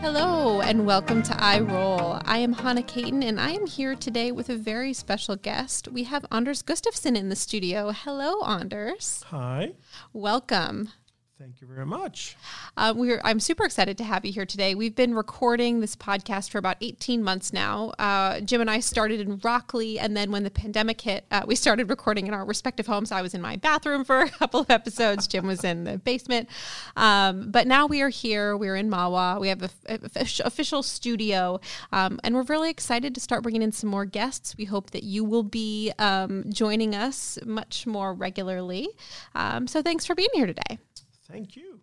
Hello and welcome to I Roll. I am Hannah Caton and I am here today with a very special guest. We have Anders Gustafsson in the studio. Hello, Anders. Hi. Welcome. Thank you very much. Uh, we're, I'm super excited to have you here today. We've been recording this podcast for about 18 months now. Uh, Jim and I started in Rockleigh, and then when the pandemic hit, uh, we started recording in our respective homes. I was in my bathroom for a couple of episodes, Jim was in the basement. Um, but now we are here. We're in Mahwah. We have an official studio, um, and we're really excited to start bringing in some more guests. We hope that you will be um, joining us much more regularly. Um, so thanks for being here today. Thank you.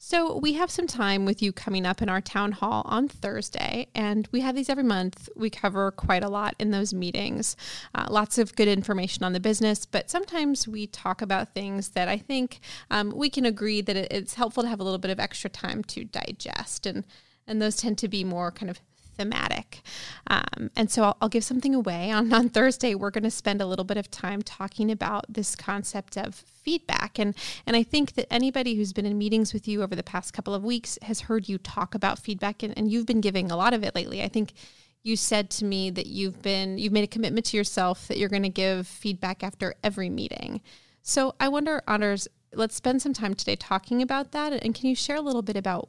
So, we have some time with you coming up in our town hall on Thursday, and we have these every month. We cover quite a lot in those meetings, uh, lots of good information on the business, but sometimes we talk about things that I think um, we can agree that it's helpful to have a little bit of extra time to digest. And, and those tend to be more kind of thematic. Um, and so I'll, I'll, give something away. On, on Thursday, we're going to spend a little bit of time talking about this concept of feedback. And, and I think that anybody who's been in meetings with you over the past couple of weeks has heard you talk about feedback, and, and you've been giving a lot of it lately. I think you said to me that you've been you've made a commitment to yourself that you're going to give feedback after every meeting. So I wonder, Anders, let's spend some time today talking about that. And can you share a little bit about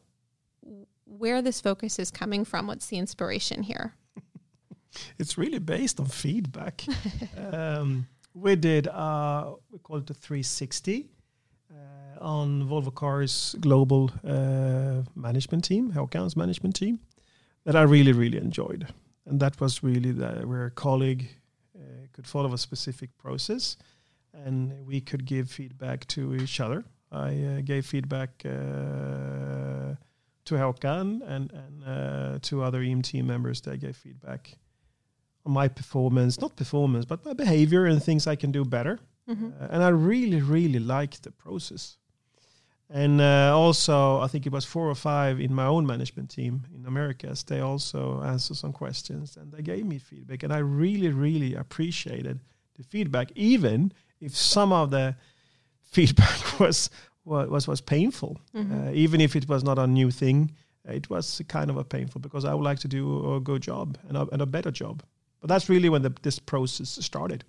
where this focus is coming from. What's the inspiration here? it's really based on feedback. um, we did, uh, we call it the 360 uh, on Volvo Cars global uh, management team, Håkan's management team, that I really, really enjoyed. And that was really the, where a colleague uh, could follow a specific process and we could give feedback to each other. I uh, gave feedback uh, to Håkan and, and uh, two other EM team members that gave feedback on my performance, not performance, but my behavior and things I can do better. Mm-hmm. Uh, and I really, really liked the process. And uh, also, I think it was four or five in my own management team in Americas. They also answered some questions and they gave me feedback. And I really, really appreciated the feedback, even if some of the feedback was was was painful, mm-hmm. uh, even if it was not a new thing. It was kind of a painful because I would like to do a good job and a, and a better job. But that's really when the, this process started.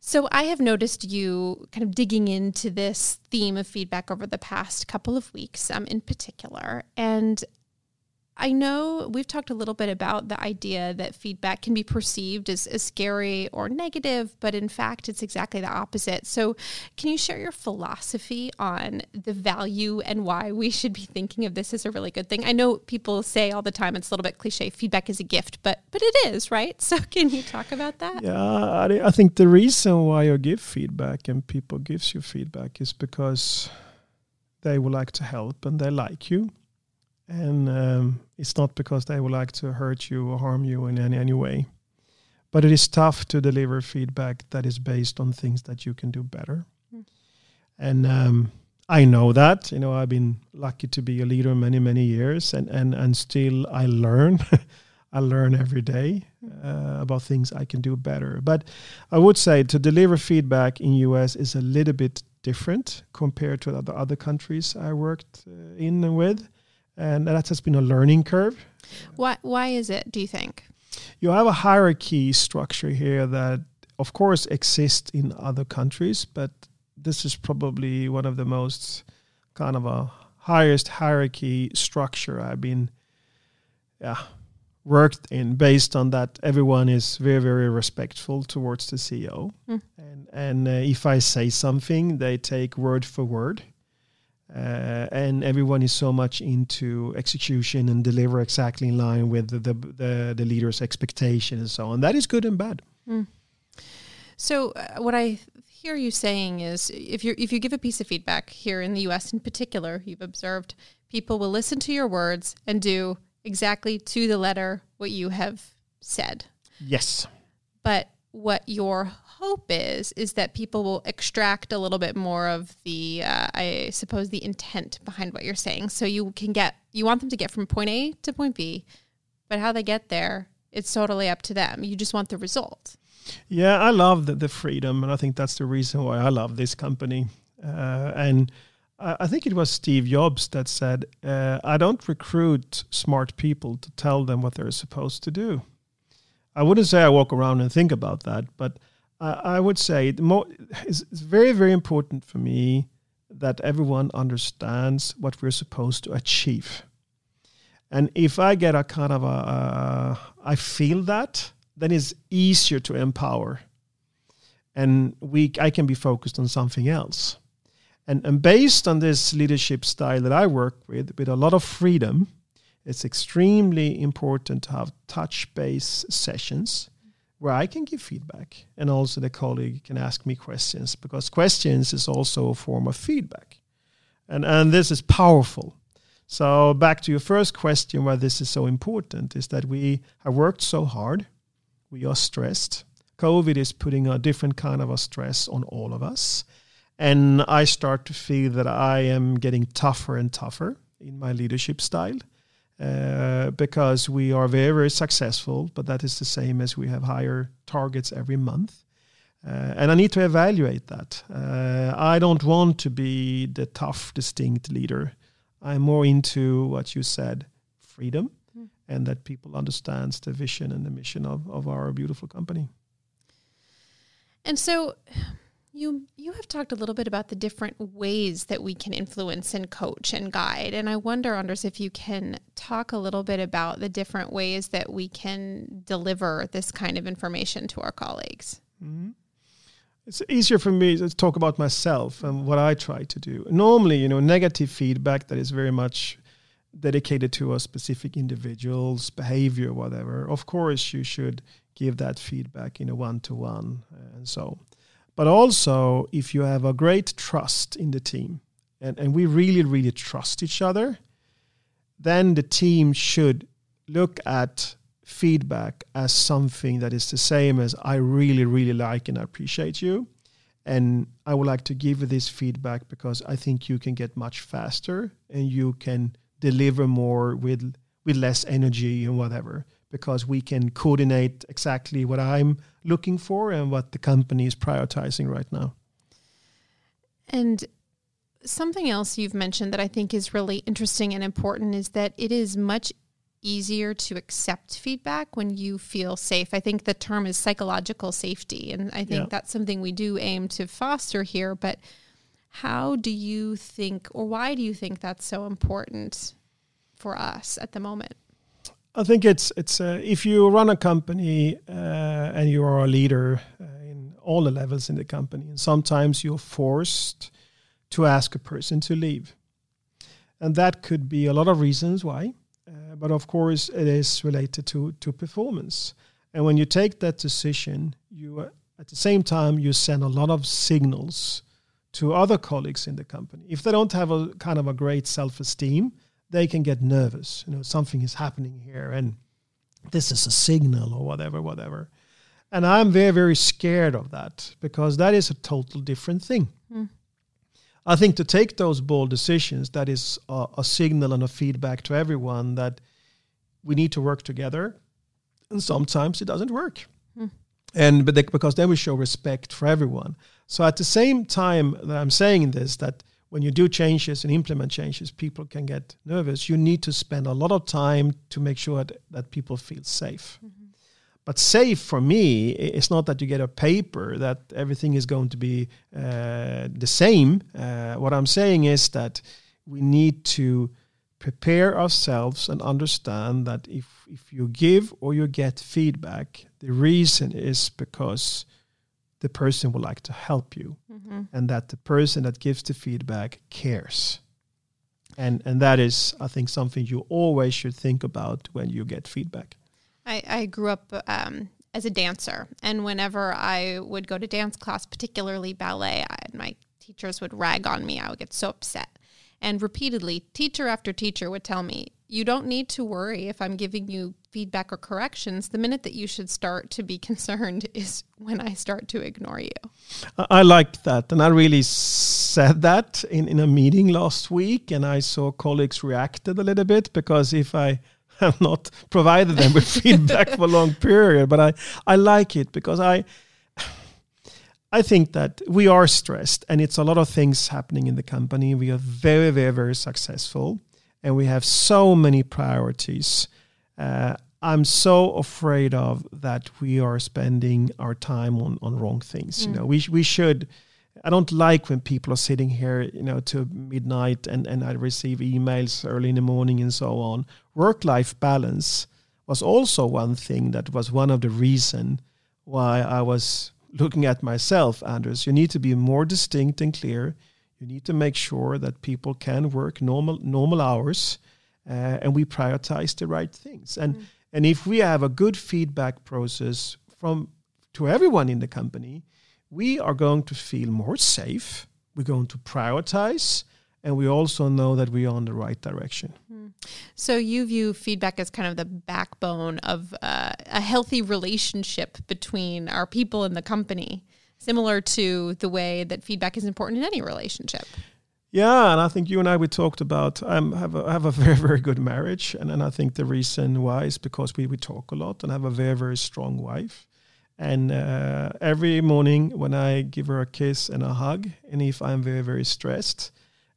So I have noticed you kind of digging into this theme of feedback over the past couple of weeks, um, in particular, and I know we've talked a little bit about the idea that feedback can be perceived as, as scary or negative, but in fact, it's exactly the opposite. So, can you share your philosophy on the value and why we should be thinking of this as a really good thing? I know people say all the time it's a little bit cliche feedback is a gift, but but it is, right? So, can you talk about that? Yeah, I, I think the reason why you give feedback and people gives you feedback is because they would like to help and they like you and um, it's not because they would like to hurt you or harm you in any, any way. But it is tough to deliver feedback that is based on things that you can do better. Mm. And um, I know that. You know, I've been lucky to be a leader many, many years, and and and still I learn. I learn every day uh, about things I can do better. But I would say to deliver feedback in US is a little bit different compared to the other countries I worked uh, in and with and that has been a learning curve. Why why is it? Do you think? You have a hierarchy structure here that, of course, exists in other countries, but this is probably one of the most kind of a highest hierarchy structure I've been, yeah, worked in based on that everyone is very very respectful towards the CEO mm. and and uh, if I say something they take word for word uh, and everyone is so much into execution and deliver exactly in line with the the, the, the leader's expectation and so on. That is good and bad. Mm. So uh, what I hear you saying is, if you if you give a piece of feedback here in the U.S. in particular, you've observed people will listen to your words and do exactly to the letter what you have said. Yes. But what your hope is is that people will extract a little bit more of the uh, i suppose the intent behind what you're saying. So you can get you want them to get from point a to point b but how they get there it's totally up to them. You just want the result. Yeah i love the, the freedom and i think that's the reason why i love this company. Uh, and I think it was Steve Jobs that said, uh, "I don't recruit smart people to tell them what they're supposed to do." I wouldn't say I walk around and think about that, but I, I would say the it's, it's very, very important for me that everyone understands what we're supposed to achieve. And if I get a kind of a, uh, I feel that, then it's easier to empower, and we, I can be focused on something else. And, and based on this leadership style that I work with, with a lot of freedom, it's extremely important to have touch base sessions where I can give feedback and also the colleague can ask me questions because questions is also a form of feedback. And, and this is powerful. So, back to your first question why this is so important is that we have worked so hard, we are stressed. COVID is putting a different kind of a stress on all of us. And I start to feel that I am getting tougher and tougher in my leadership style uh, because we are very, very successful, but that is the same as we have higher targets every month. Uh, and I need to evaluate that. Uh, I don't want to be the tough, distinct leader. I'm more into what you said freedom mm. and that people understands the vision and the mission of, of our beautiful company. And so you you have talked a little bit about the different ways that we can influence and coach and guide. And I wonder, Anders, if you can talk a little bit about the different ways that we can deliver this kind of information to our colleagues. Mm-hmm. It's easier for me to talk about myself and what I try to do. Normally, you know, negative feedback that is very much dedicated to a specific individual's behavior, whatever. Of course, you should give that feedback in a one-to-one and so but also, if you have a great trust in the team, and, and we really, really trust each other, then the team should look at feedback as something that is the same as I really, really like and I appreciate you. And I would like to give you this feedback because I think you can get much faster and you can deliver more with with less energy and whatever because we can coordinate exactly what I'm looking for and what the company is prioritizing right now. And something else you've mentioned that I think is really interesting and important is that it is much easier to accept feedback when you feel safe. I think the term is psychological safety. And I think yeah. that's something we do aim to foster here. But how do you think, or why do you think that's so important for us at the moment? I think it's it's uh, if you run a company uh, and you are a leader uh, in all the levels in the company, and sometimes you're forced to ask a person to leave, and that could be a lot of reasons why, uh, but of course it is related to to performance. And when you take that decision, you at the same time you send a lot of signals to other colleagues in the company. If they don't have a kind of a great self-esteem, they can get nervous. You know, something is happening here, and this is a signal or whatever, whatever. And I'm very, very scared of that because that is a total different thing. Mm. I think to take those bold decisions, that is a, a, signal and a feedback to everyone that we need to work together. And sometimes it doesn't work. Mm. And but they, because then we show respect for everyone. So at the same time that I'm saying this, that when you do changes and implement changes, people can get nervous. You need to spend a lot of time to make sure that, that people feel safe. Mm-hmm. But safe for me, it's not that you get a paper that everything is going to be uh, the same. Uh, what I'm saying is that we need to prepare ourselves and understand that if, if you give or you get feedback, the reason is because the person would like to help you. Mm-hmm. and that the person that gives the feedback cares. And and that is i think something you always should think about when you get feedback. I, I grew up um, as a dancer. And whenever i would go to dance class particularly ballet I, my teachers would rag on me. I would get so upset and repeatedly teacher after teacher would tell me you don't need to worry if I'm giving you feedback or corrections. The minute that you should start to be concerned is when I start to ignore you. I like that. And I really said that in, in a meeting last week. And I saw colleagues reacted a little bit because if I have not provided them with feedback for a long period, but I, I like it because I I think that we are stressed and it's a lot of things happening in the company. We are very, very, very successful and we have so many priorities. Uh, I'm so afraid of that we are spending our time on, on wrong things. Mm. You know, we, we should. I don't like when people are sitting here, you know, to midnight and, and I receive emails early in the morning and so on. Work life balance was also one thing that was one of the reason why I was looking at myself, Anders, you need to be more distinct and clear. You need to make sure that people can work normal normal hours, uh, and we prioritize the right things. And mm. and if we have a good feedback process from to everyone in the company, we are going to feel more safe. We're going to prioritize, and we also know that we are on the right direction. Mm. So you view feedback as kind of the backbone of uh, a healthy relationship between our people and the company, similar to the way that feedback is important in any relationship. Yeah, and I think you and I we talked about I um, have a, have a very very good marriage, and and I think the reason why is because we we talk a lot and have a very very strong wife. And uh, every morning when I give her a kiss and a hug, and if I'm very very stressed,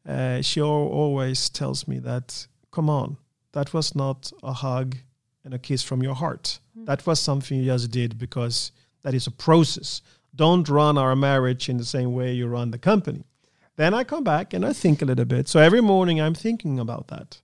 uh, she always tells me that, come on, that was not a hug and a kiss from your heart. Mm. That was something you just did because that is a process. Don't run our marriage in the same way you run the company. Then I come back and I think a little bit. So every morning I'm thinking about that.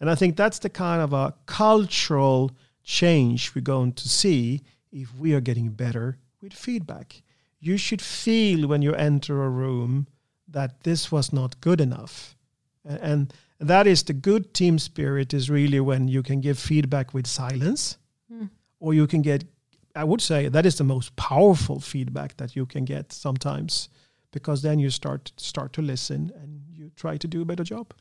And I think that's the kind of a cultural change we're going to see if we are getting better with feedback. You should feel when you enter a room that this was not good enough. And that is the good team spirit is really when you can give feedback with silence mm. or you can get I would say that is the most powerful feedback that you can get sometimes because then you start start to listen and you try to do a better job.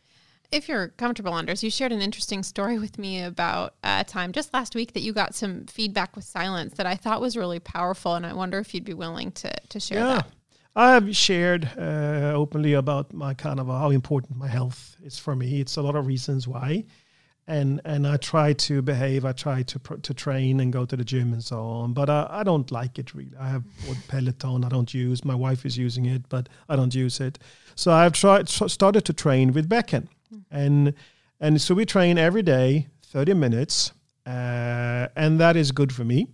If you're comfortable, Anders, you shared an interesting story with me about a time just last week that you got some feedback with silence that I thought was really powerful, and I wonder if you'd be willing to to share yeah. that. I have shared uh, openly about my kind of how important my health is for me. It's a lot of reasons why, and and I try to behave. I try to to train and go to the gym and so on. But I, I don't like it really. I have Peloton. I don't use. My wife is using it, but I don't use it. So I've tried started to train with Becken, mm. and and so we train every day, thirty minutes, uh, and that is good for me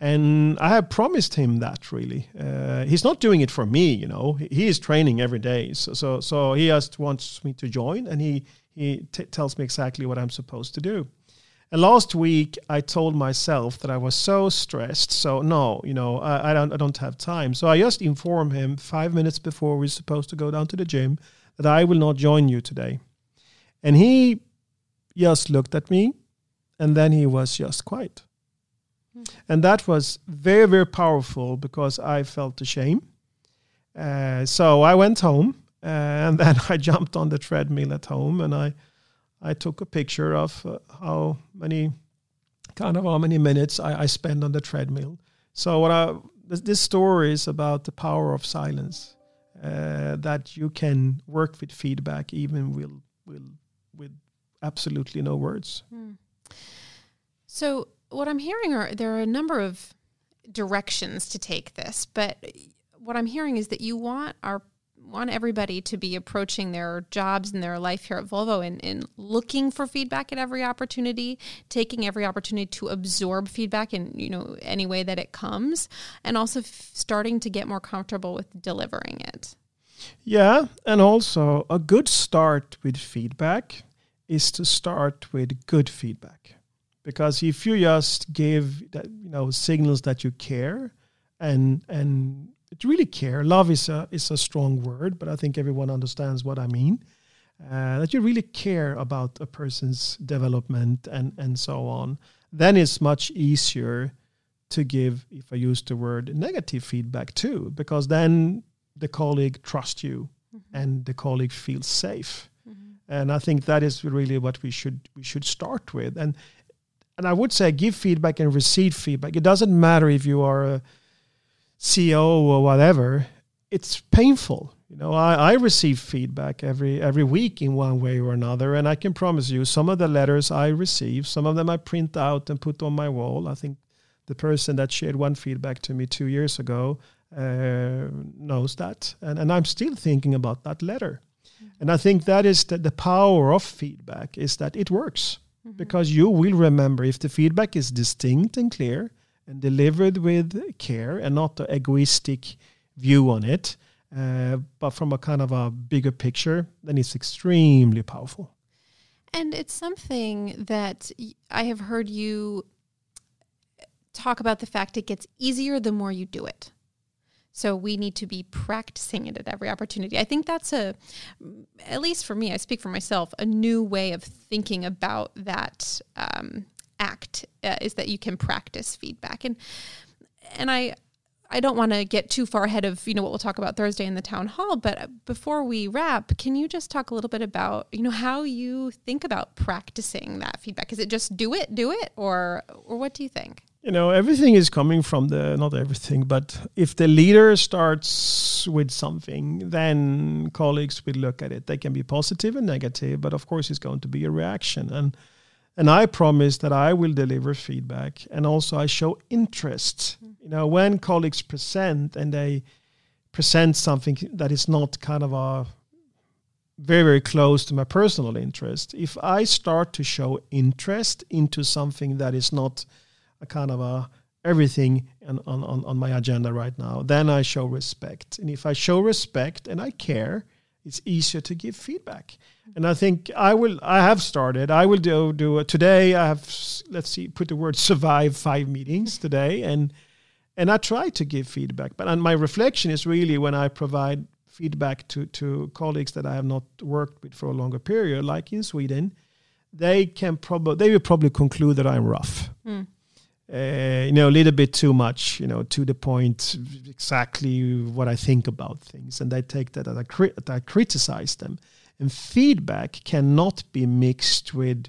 and I have promised him that really. Uh, he's not doing it for me, you know. He is training every day, so so, so he just wants me to join, and he he t- tells me exactly what I'm supposed to do. And last week I told myself that I was so stressed, so no, you know, I, I don't I don't have time. So I just informed him five minutes before we're supposed to go down to the gym that I will not join you today, and he just looked at me, and then he was just quiet. And that was very, very powerful because I felt ashamed. Uh, so I went home uh, and then I jumped on the treadmill at home and I, I took a picture of uh, how many, kind of how many minutes I, I spend on the treadmill. So what I, this, this story is about the power of silence. Uh, that you can work with feedback even with, with, with absolutely no words. Mm. So what I'm hearing are there are a number of directions to take this, but what I'm hearing is that you want our want everybody to be approaching their jobs and their life here at Volvo and, and looking for feedback at every opportunity, taking every opportunity to absorb feedback in you know any way that it comes, and also f- starting to get more comfortable with delivering it. Yeah, and also a good start with feedback is to start with good feedback because if you just give that you know signals that you care and and really care love is a is a strong word but i think everyone understands what i mean uh, that you really care about a person's development and and so on then it's much easier to give if i use the word negative feedback too because then the colleague trusts you mm-hmm. and the colleague feels safe mm-hmm. and i think that is really what we should we should start with and and I would say give feedback and receive feedback. It doesn't matter if you are a CEO or whatever. It's painful. You know, I, I receive feedback every every week in one way or another, and I can promise you, some of the letters I receive, some of them I print out and put on my wall. I think the person that shared one feedback to me two years ago, uh, knows that, and, and I'm still thinking about that letter. And I think that is the, the power of feedback is that it works mm-hmm. because you will remember if the feedback is distinct and clear and delivered with care and not an egoistic view on it, uh, but from a kind of a bigger picture, then it's extremely powerful. And it's something that I have heard you talk about the fact it gets easier the more you do it. So we need to be practicing it at every opportunity. I think that's a, at least for me, I speak for myself, a new way of thinking about that um, act uh, is that you can practice feedback. And and I I don't want to get too far ahead of you know what we'll talk about Thursday in the town hall, but before we wrap, can you just talk a little bit about you know how you think about practicing that feedback? Is it just do it, do it, or or what do you think? You know, everything is coming from the not everything, but if the leader starts with something, then colleagues will look at it. They can be positive and negative, but of course, it's going to be a reaction and and I promise that I will deliver feedback and also I show interest. Mm-hmm. You know, when colleagues present and they present something that is not kind of a very very close to my personal interest, if I start to show interest into something that is not a kind of a everything on, on, on my agenda right now, then I show respect. And if I show respect and I care, it's easier to give feedback. And I think I will. I have started. I will do do it today. I have let's see, put the word survive five meetings today, and and I try to give feedback. But and my reflection is really when I provide feedback to to colleagues that I have not worked with for a longer period, like in Sweden, they can probably they will probably conclude that I'm rough. Mm. Uh, you know, a little bit too much, you know, to the point, exactly what I think about things, and I take that as I, cri- that I criticize them. And feedback cannot be mixed with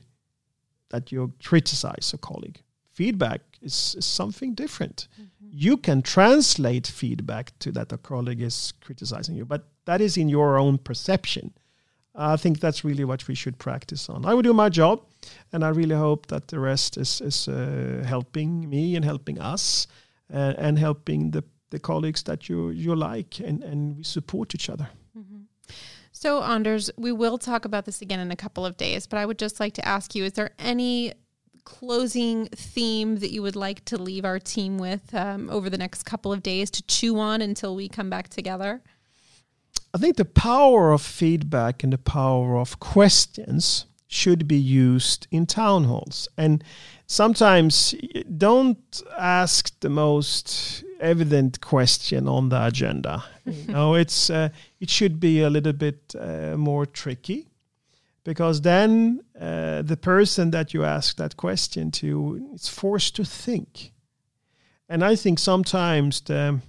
that you criticize a colleague. Feedback is, is something different. Mm-hmm. You can translate feedback to that a colleague is criticizing you, but that is in your own perception. I think that's really what we should practice on. I will do my job, and I really hope that the rest is is uh, helping me and helping us, uh, and helping the the colleagues that you you like, and and we support each other. Mm-hmm. So, Anders, we will talk about this again in a couple of days, but I would just like to ask you: Is there any closing theme that you would like to leave our team with um, over the next couple of days to chew on until we come back together? I think the power of feedback and the power of questions should be used in town halls. And sometimes don't ask the most evident question on the agenda. you know, it's uh, it should be a little bit uh, more tricky because then uh, the person that you ask that question to is forced to think. And I think sometimes the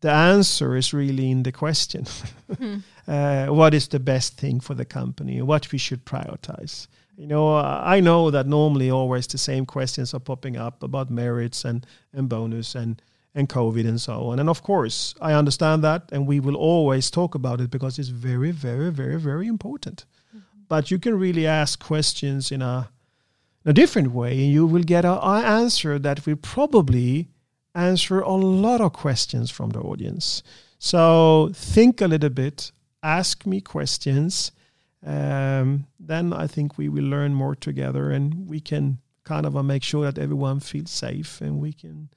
the answer is really in the question. mm. uh, what is the best thing for the company? What we should prioritize? You know, I know that normally always the same questions are popping up about merits and, and bonus and, and COVID and so on. And of course, I understand that, and we will always talk about it because it's very, very, very, very important. Mm-hmm. But you can really ask questions in a, in a different way, and you will get an answer that will probably answer a lot of questions from the audience. So think a little bit, ask me questions. Um, then I think we will learn more together and we can kind of uh, make sure that everyone feels safe and we can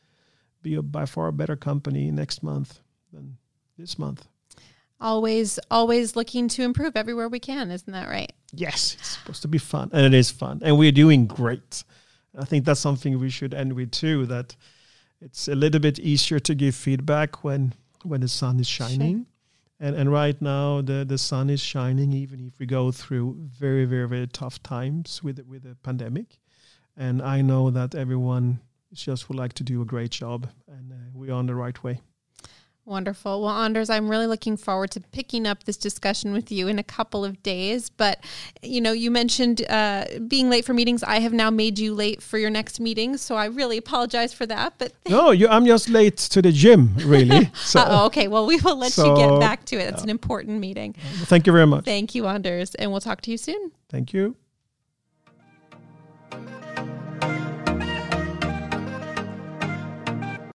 be a by far a better company next month than this month. Always, always looking to improve everywhere we can. Isn't that right? Yes, it's supposed to be fun and it is fun and we're doing great. I think that's something we should end with too that it's a little bit easier to give feedback when when the sun is shining. Sure. And and right now the the sun is shining even if we go through very very very tough times with with the pandemic. And I know that everyone just would like to do a great job and uh, we're on the right way. Wonderful. Well, Anders, I'm really looking forward to picking up this discussion with you in a couple of days. But, you know, you mentioned uh, being late for meetings. I have now made you late for your next meeting. So I really apologize for that. But no, you, I'm just late to the gym, really. So, uh, okay. Well, we will let so, you get back to it. It's yeah. an important meeting. Thank you very much. Thank you, Anders. And we'll talk to you soon. Thank you.